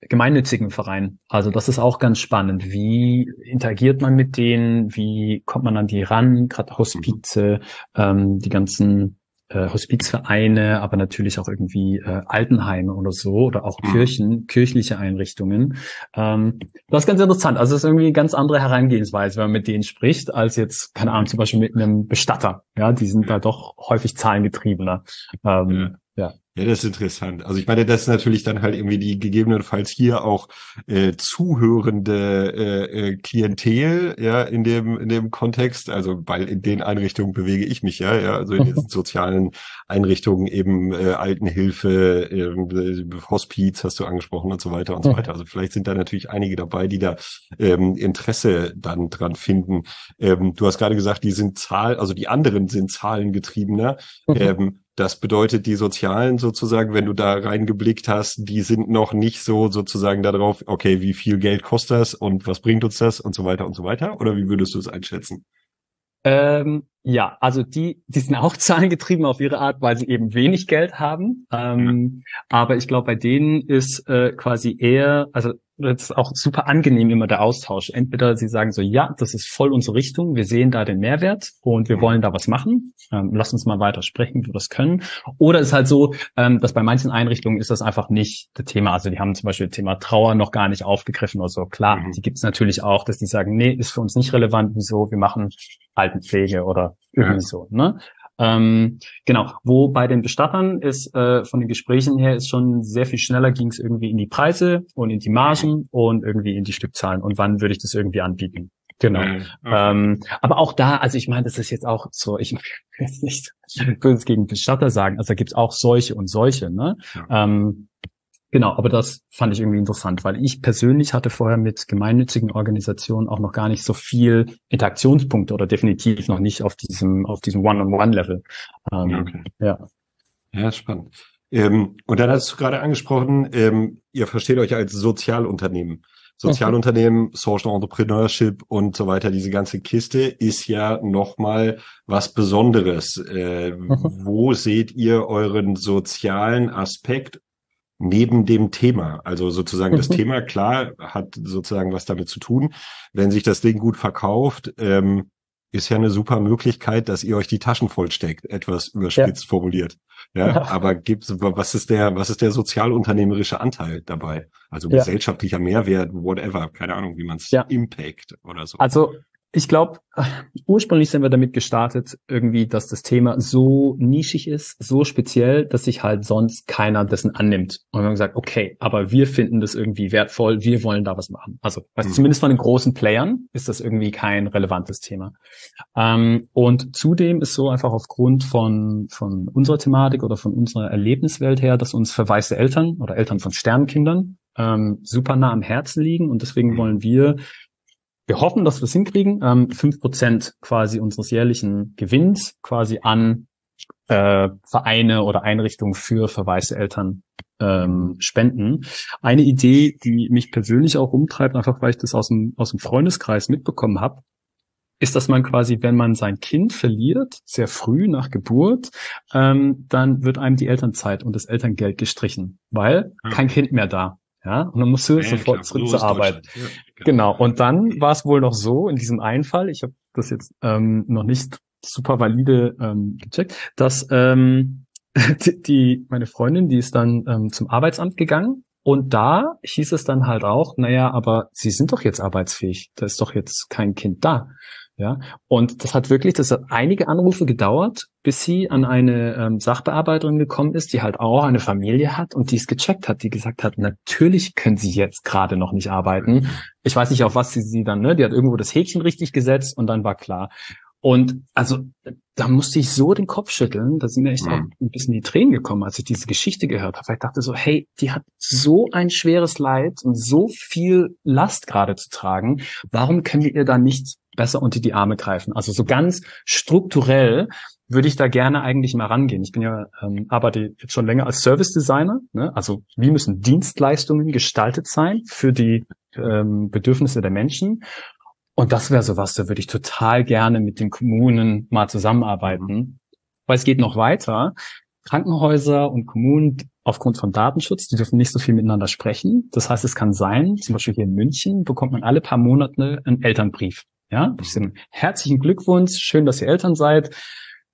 gemeinnützigen Verein. Also das ist auch ganz spannend. Wie interagiert man mit denen? Wie kommt man an die ran? Gerade Hospize, ähm, die ganzen äh, Hospizvereine, aber natürlich auch irgendwie äh, Altenheime oder so oder auch mhm. Kirchen, kirchliche Einrichtungen. Ähm, das ist ganz interessant. Also es ist irgendwie eine ganz andere Herangehensweise, wenn man mit denen spricht, als jetzt, keine Ahnung, zum Beispiel mit einem Bestatter. Ja, die sind da doch häufig zahlengetriebener. Ähm, ja. Ja, das ist interessant. Also ich meine, das ist natürlich dann halt irgendwie die gegebenenfalls hier auch äh, zuhörende äh, äh, Klientel, ja, in dem in dem Kontext. Also weil in den Einrichtungen bewege ich mich ja, ja, also in diesen [laughs] sozialen Einrichtungen eben äh, Altenhilfe, äh, Hospiz hast du angesprochen und so weiter und so weiter. Also vielleicht sind da natürlich einige dabei, die da ähm, Interesse dann dran finden. Ähm, du hast gerade gesagt, die sind Zahl, also die anderen sind zahlengetriebener. Mhm. Ähm, das bedeutet, die Sozialen sozusagen, wenn du da reingeblickt hast, die sind noch nicht so sozusagen darauf, okay, wie viel Geld kostet das und was bringt uns das und so weiter und so weiter? Oder wie würdest du es einschätzen? Ähm, ja, also die, die sind auch [laughs] zahlengetrieben auf ihre Art, weil sie eben wenig Geld haben. Ähm, ja. Aber ich glaube, bei denen ist äh, quasi eher, also das ist auch super angenehm immer der Austausch. Entweder sie sagen so, ja, das ist voll unsere Richtung, wir sehen da den Mehrwert und wir mhm. wollen da was machen. Ähm, lass uns mal weiter sprechen, wie wir das können. Oder es ist halt so, ähm, dass bei manchen Einrichtungen ist das einfach nicht das Thema. Also die haben zum Beispiel das Thema Trauer noch gar nicht aufgegriffen oder so. Klar, mhm. die gibt es natürlich auch, dass die sagen, nee, ist für uns nicht relevant, wieso, wir machen Altenpflege oder irgendwie ja. so. Ne? Ähm, genau, wo bei den Bestattern ist äh, von den Gesprächen her ist schon sehr viel schneller ging es irgendwie in die Preise und in die Margen und irgendwie in die Stückzahlen und wann würde ich das irgendwie anbieten. Genau. Okay. Ähm, aber auch da, also ich meine, das ist jetzt auch so, ich [laughs] will jetzt nicht gegen Bestatter sagen, also da gibt's auch solche und solche, ne? Ja. Ähm, Genau, aber das fand ich irgendwie interessant, weil ich persönlich hatte vorher mit gemeinnützigen Organisationen auch noch gar nicht so viel Interaktionspunkte oder definitiv noch nicht auf diesem auf diesem One-on-One-Level. Ähm, okay. Ja. Ja, spannend. Ähm, und dann hast du gerade angesprochen, ähm, ihr versteht euch als Sozialunternehmen. Sozialunternehmen, mhm. Social Entrepreneurship und so weiter, diese ganze Kiste ist ja nochmal was Besonderes. Äh, mhm. Wo seht ihr euren sozialen Aspekt neben dem Thema. Also sozusagen das mhm. Thema, klar, hat sozusagen was damit zu tun. Wenn sich das Ding gut verkauft, ähm, ist ja eine super Möglichkeit, dass ihr euch die Taschen vollsteckt, etwas überspitzt ja. formuliert. Ja, ja, aber gibt's, was ist der, was ist der sozialunternehmerische Anteil dabei? Also ja. gesellschaftlicher Mehrwert, whatever, keine Ahnung, wie man es. Impact oder so. Also ich glaube, ursprünglich sind wir damit gestartet, irgendwie, dass das Thema so nischig ist, so speziell, dass sich halt sonst keiner dessen annimmt. Und wir haben gesagt, okay, aber wir finden das irgendwie wertvoll, wir wollen da was machen. Also mhm. zumindest von den großen Playern ist das irgendwie kein relevantes Thema. Ähm, und zudem ist so einfach aufgrund von, von unserer Thematik oder von unserer Erlebniswelt her, dass uns verwaiste Eltern oder Eltern von Sternkindern ähm, super nah am Herzen liegen und deswegen mhm. wollen wir wir hoffen, dass wir es hinkriegen, ähm, fünf ähm, Prozent quasi unseres jährlichen Gewinns quasi an äh, Vereine oder Einrichtungen für verwaiste Eltern ähm, spenden. Eine Idee, die mich persönlich auch umtreibt, einfach weil ich das aus dem, aus dem Freundeskreis mitbekommen habe, ist, dass man quasi, wenn man sein Kind verliert, sehr früh nach Geburt, ähm, dann wird einem die Elternzeit und das Elterngeld gestrichen, weil kein Kind mehr da. Ja, und dann musst du ja, sofort klar, zurück zur Arbeit. Ja, genau. genau. Und dann war es wohl noch so in diesem einen Fall, ich habe das jetzt ähm, noch nicht super valide ähm, gecheckt, dass ähm, [laughs] die, die meine Freundin, die ist dann ähm, zum Arbeitsamt gegangen und da hieß es dann halt auch, naja, aber sie sind doch jetzt arbeitsfähig, da ist doch jetzt kein Kind da. Ja, und das hat wirklich, das hat einige Anrufe gedauert, bis sie an eine ähm, Sachbearbeiterin gekommen ist, die halt auch eine Familie hat und die es gecheckt hat, die gesagt hat, natürlich können sie jetzt gerade noch nicht arbeiten. Ich weiß nicht, auf was sie sie dann, ne, die hat irgendwo das Häkchen richtig gesetzt und dann war klar. Und also da musste ich so den Kopf schütteln, da sind mir echt mhm. auch ein bisschen die Tränen gekommen, als ich diese Geschichte gehört habe. Weil ich dachte so, hey, die hat so ein schweres Leid und so viel Last gerade zu tragen. Warum können wir ihr da nicht besser unter die Arme greifen? Also so ganz strukturell würde ich da gerne eigentlich mal rangehen. Ich bin ja, ähm, arbeite jetzt schon länger als Service Designer. Ne? Also wie müssen Dienstleistungen gestaltet sein für die ähm, Bedürfnisse der Menschen? Und das wäre sowas, da würde ich total gerne mit den Kommunen mal zusammenarbeiten. Weil es geht noch weiter. Krankenhäuser und Kommunen aufgrund von Datenschutz, die dürfen nicht so viel miteinander sprechen. Das heißt, es kann sein, zum Beispiel hier in München bekommt man alle paar Monate einen Elternbrief. Ja, ich sage, herzlichen Glückwunsch, schön, dass ihr Eltern seid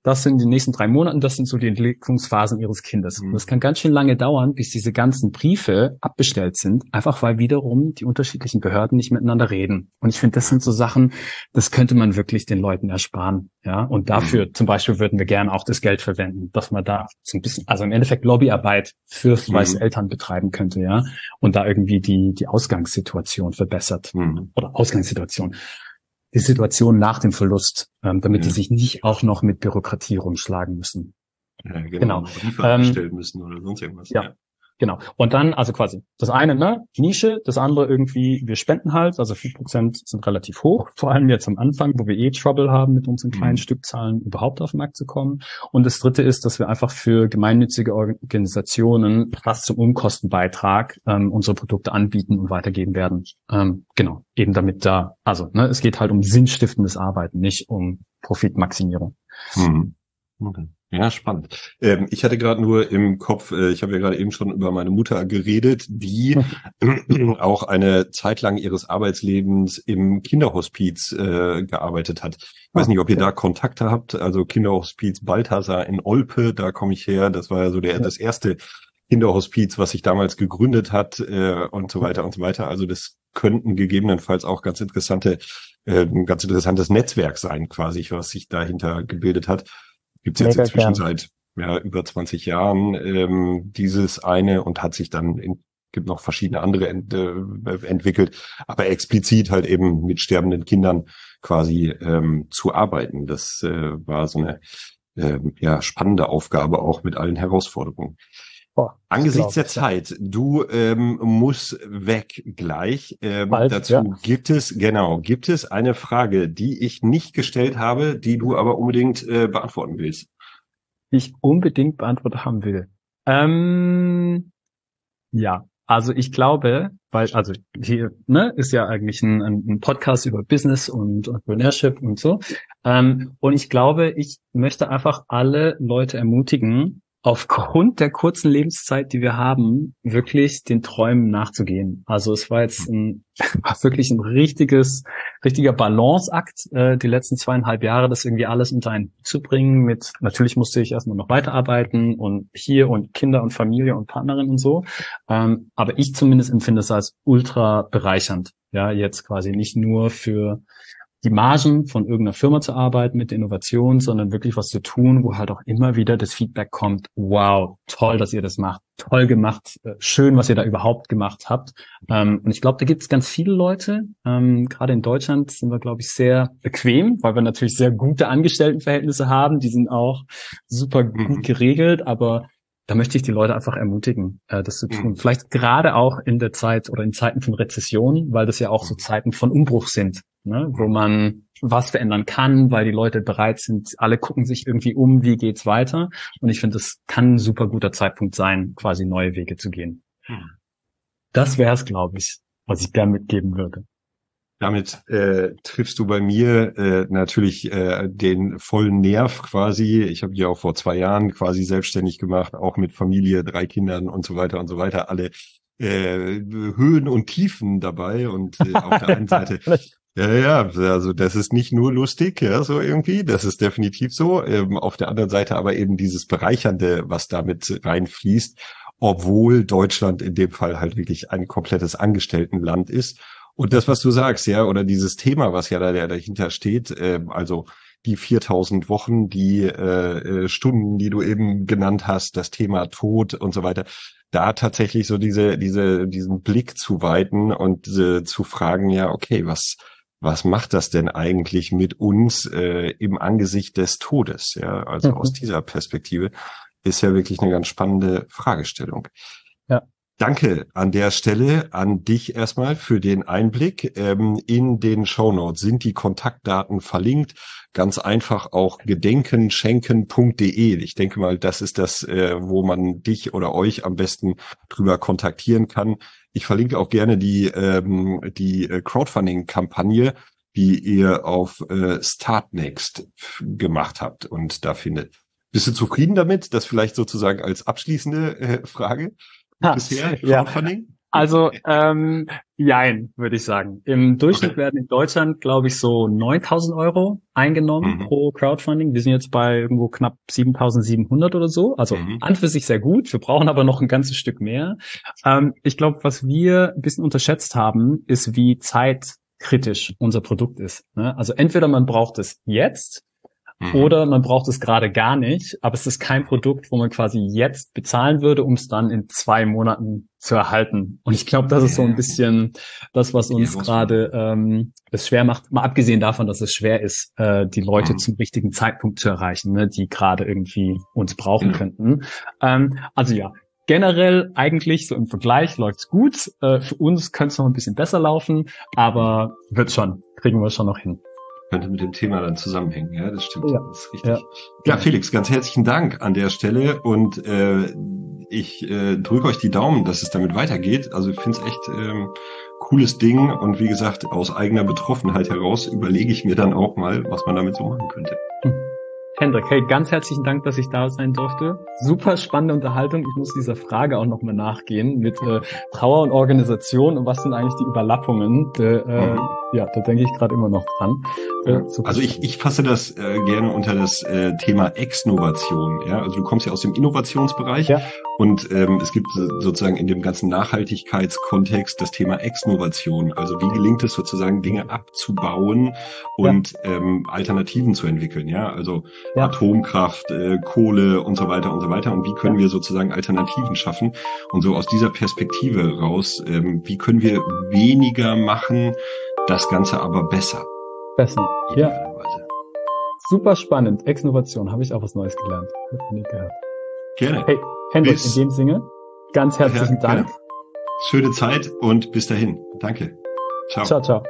das sind die nächsten drei Monate, das sind so die Entwicklungsphasen ihres Kindes. Mhm. Und das kann ganz schön lange dauern, bis diese ganzen Briefe abbestellt sind, einfach weil wiederum die unterschiedlichen Behörden nicht miteinander reden. Und ich finde, das sind so Sachen, das könnte man wirklich den Leuten ersparen. Ja, und dafür mhm. zum Beispiel würden wir gerne auch das Geld verwenden, dass man da so ein bisschen, also im Endeffekt Lobbyarbeit für mhm. weiße Eltern betreiben könnte, ja, und da irgendwie die, die Ausgangssituation verbessert. Mhm. Oder Ausgangssituation die Situation nach dem Verlust, ähm, damit ja. die sich nicht auch noch mit Bürokratie rumschlagen müssen. Ja, genau. genau. Ähm, müssen oder sonst irgendwas. Ja. ja. Genau. Und dann, also quasi, das eine, ne, Nische, das andere irgendwie, wir spenden halt, also vier Prozent sind relativ hoch, [laughs] vor allem jetzt am Anfang, wo wir eh Trouble haben, mit unseren kleinen mhm. Stückzahlen überhaupt auf den Markt zu kommen. Und das dritte ist, dass wir einfach für gemeinnützige Organisationen was zum Umkostenbeitrag ähm, unsere Produkte anbieten und weitergeben werden. Ähm, genau. Eben damit da, also, ne, es geht halt um sinnstiftendes Arbeiten, nicht um Profitmaximierung. Mhm. Okay. Ja, spannend. Ähm, ich hatte gerade nur im Kopf, äh, ich habe ja gerade eben schon über meine Mutter geredet, die [laughs] auch eine Zeit lang ihres Arbeitslebens im Kinderhospiz äh, gearbeitet hat. Ich weiß nicht, ob ihr da Kontakte habt. Also Kinderhospiz Balthasar in Olpe, da komme ich her. Das war ja so der das erste Kinderhospiz, was sich damals gegründet hat äh, und so weiter und so weiter. Also das könnten gegebenenfalls auch ganz interessante, äh, ein ganz interessantes Netzwerk sein, quasi, was sich dahinter gebildet hat. Gibt es jetzt inzwischen seit ja, über 20 Jahren ähm, dieses eine und hat sich dann in, gibt noch verschiedene andere ent, äh, entwickelt, aber explizit halt eben mit sterbenden Kindern quasi ähm, zu arbeiten. Das äh, war so eine äh, ja, spannende Aufgabe auch mit allen Herausforderungen. Oh, Angesichts der Zeit, du ähm, musst weg gleich. Ähm, Bald, dazu ja. gibt es, genau, gibt es eine Frage, die ich nicht gestellt habe, die du aber unbedingt äh, beantworten willst. Die ich unbedingt beantwortet haben will. Ähm, ja, also ich glaube, weil, also hier ne, ist ja eigentlich ein, ein Podcast über Business und Entrepreneurship und so. Ähm, und ich glaube, ich möchte einfach alle Leute ermutigen, aufgrund der kurzen Lebenszeit, die wir haben, wirklich den Träumen nachzugehen. Also es war jetzt ein, war [laughs] wirklich ein richtiges, richtiger Balanceakt, äh, die letzten zweieinhalb Jahre, das irgendwie alles unter einen zu bringen mit, natürlich musste ich erstmal noch weiterarbeiten und hier und Kinder und Familie und Partnerin und so. Ähm, aber ich zumindest empfinde es als ultra bereichernd. Ja, jetzt quasi nicht nur für die Margen von irgendeiner Firma zu arbeiten mit Innovation, sondern wirklich was zu tun, wo halt auch immer wieder das Feedback kommt, wow, toll, dass ihr das macht, toll gemacht, äh, schön, was ihr da überhaupt gemacht habt. Ähm, und ich glaube, da gibt es ganz viele Leute, ähm, gerade in Deutschland sind wir, glaube ich, sehr bequem, weil wir natürlich sehr gute Angestelltenverhältnisse haben, die sind auch super gut mhm. geregelt, aber da möchte ich die Leute einfach ermutigen, äh, das zu tun. Mhm. Vielleicht gerade auch in der Zeit oder in Zeiten von Rezession, weil das ja auch so mhm. Zeiten von Umbruch sind ne, wo man was verändern kann, weil die Leute bereit sind, alle gucken sich irgendwie um, wie geht's weiter. Und ich finde, es kann ein super guter Zeitpunkt sein, quasi neue Wege zu gehen. Hm. Das wäre es, glaube ich, was ich gerne mitgeben würde. Damit äh, triffst du bei mir äh, natürlich äh, den vollen Nerv quasi. Ich habe ja auch vor zwei Jahren quasi selbstständig gemacht, auch mit Familie, drei Kindern und so weiter und so weiter. Alle äh, Höhen und Tiefen dabei und äh, auf der einen [laughs] Seite ja, ja, also das ist nicht nur lustig, ja, so irgendwie, das ist definitiv so. Ähm, auf der anderen Seite aber eben dieses Bereichernde, was damit reinfließt, obwohl Deutschland in dem Fall halt wirklich ein komplettes Angestelltenland ist. Und das, was du sagst, ja, oder dieses Thema, was ja da dahinter steht, äh, also die 4000 Wochen, die äh, äh, Stunden, die du eben genannt hast, das Thema Tod und so weiter, da tatsächlich so diese, diese, diesen Blick zu weiten und äh, zu fragen, ja, okay, was, was macht das denn eigentlich mit uns äh, im Angesicht des Todes? Ja, also mhm. aus dieser Perspektive ist ja wirklich eine ganz spannende Fragestellung. Ja. Danke an der Stelle an dich erstmal für den Einblick. Ähm, in den Shownotes sind die Kontaktdaten verlinkt. Ganz einfach auch gedenkenschenken.de. Ich denke mal, das ist das, äh, wo man dich oder euch am besten drüber kontaktieren kann. Ich verlinke auch gerne die, ähm, die äh, Crowdfunding-Kampagne, die ihr auf äh, Startnext gemacht habt und da findet. Bist du zufrieden damit? Das vielleicht sozusagen als abschließende äh, Frage bisher? Crowdfunding? Ja. Also, ähm, jein, würde ich sagen. Im Durchschnitt okay. werden in Deutschland, glaube ich, so 9000 Euro eingenommen mhm. pro Crowdfunding. Wir sind jetzt bei irgendwo knapp 7700 oder so. Also mhm. an für sich sehr gut. Wir brauchen aber noch ein ganzes Stück mehr. Ähm, ich glaube, was wir ein bisschen unterschätzt haben, ist, wie zeitkritisch unser Produkt ist. Ne? Also entweder man braucht es jetzt Mhm. Oder man braucht es gerade gar nicht, aber es ist kein Produkt, wo man quasi jetzt bezahlen würde, um es dann in zwei Monaten zu erhalten. Und ich glaube, das ist so ein bisschen das, was uns ja, gerade ähm, es schwer macht, mal abgesehen davon, dass es schwer ist, äh, die Leute mhm. zum richtigen Zeitpunkt zu erreichen, ne, die gerade irgendwie uns brauchen genau. könnten. Ähm, also ja, generell eigentlich so im Vergleich läuft's gut. Äh, für uns könnte es noch ein bisschen besser laufen, aber wird schon, kriegen wir schon noch hin könnte mit dem Thema dann zusammenhängen. Ja, das stimmt. Ja, das ist richtig. Ja. ja, Felix, ganz herzlichen Dank an der Stelle und äh, ich äh, drücke euch die Daumen, dass es damit weitergeht. Also ich finde es echt ähm, cooles Ding und wie gesagt, aus eigener Betroffenheit heraus überlege ich mir dann auch mal, was man damit so machen könnte. Hm. Hendrik, hey, ganz herzlichen Dank, dass ich da sein durfte. Super spannende Unterhaltung. Ich muss dieser Frage auch nochmal nachgehen mit äh, Trauer und Organisation und was sind eigentlich die Überlappungen. Äh, mhm. Ja, da denke ich gerade immer noch dran. Äh, also ich, ich fasse das äh, gerne unter das äh, Thema Exnovation. Ja? Also du kommst ja aus dem Innovationsbereich ja. und ähm, es gibt sozusagen in dem ganzen Nachhaltigkeitskontext das Thema Exnovation. Also wie gelingt es sozusagen Dinge abzubauen und ja. ähm, Alternativen zu entwickeln. Ja, also ja. Atomkraft, äh, Kohle und so weiter und so weiter. Und wie können wir sozusagen Alternativen schaffen? Und so aus dieser Perspektive raus, ähm, wie können wir weniger machen, das Ganze aber besser? Besser, ja. Super spannend. Exnovation, habe ich auch was Neues gelernt. Nie gehört. Gerne. Hey, Hendrik, in dem Sinne, ganz herzlichen ja, Dank. Gerne. Schöne Zeit und bis dahin. Danke. Ciao. Ciao, ciao.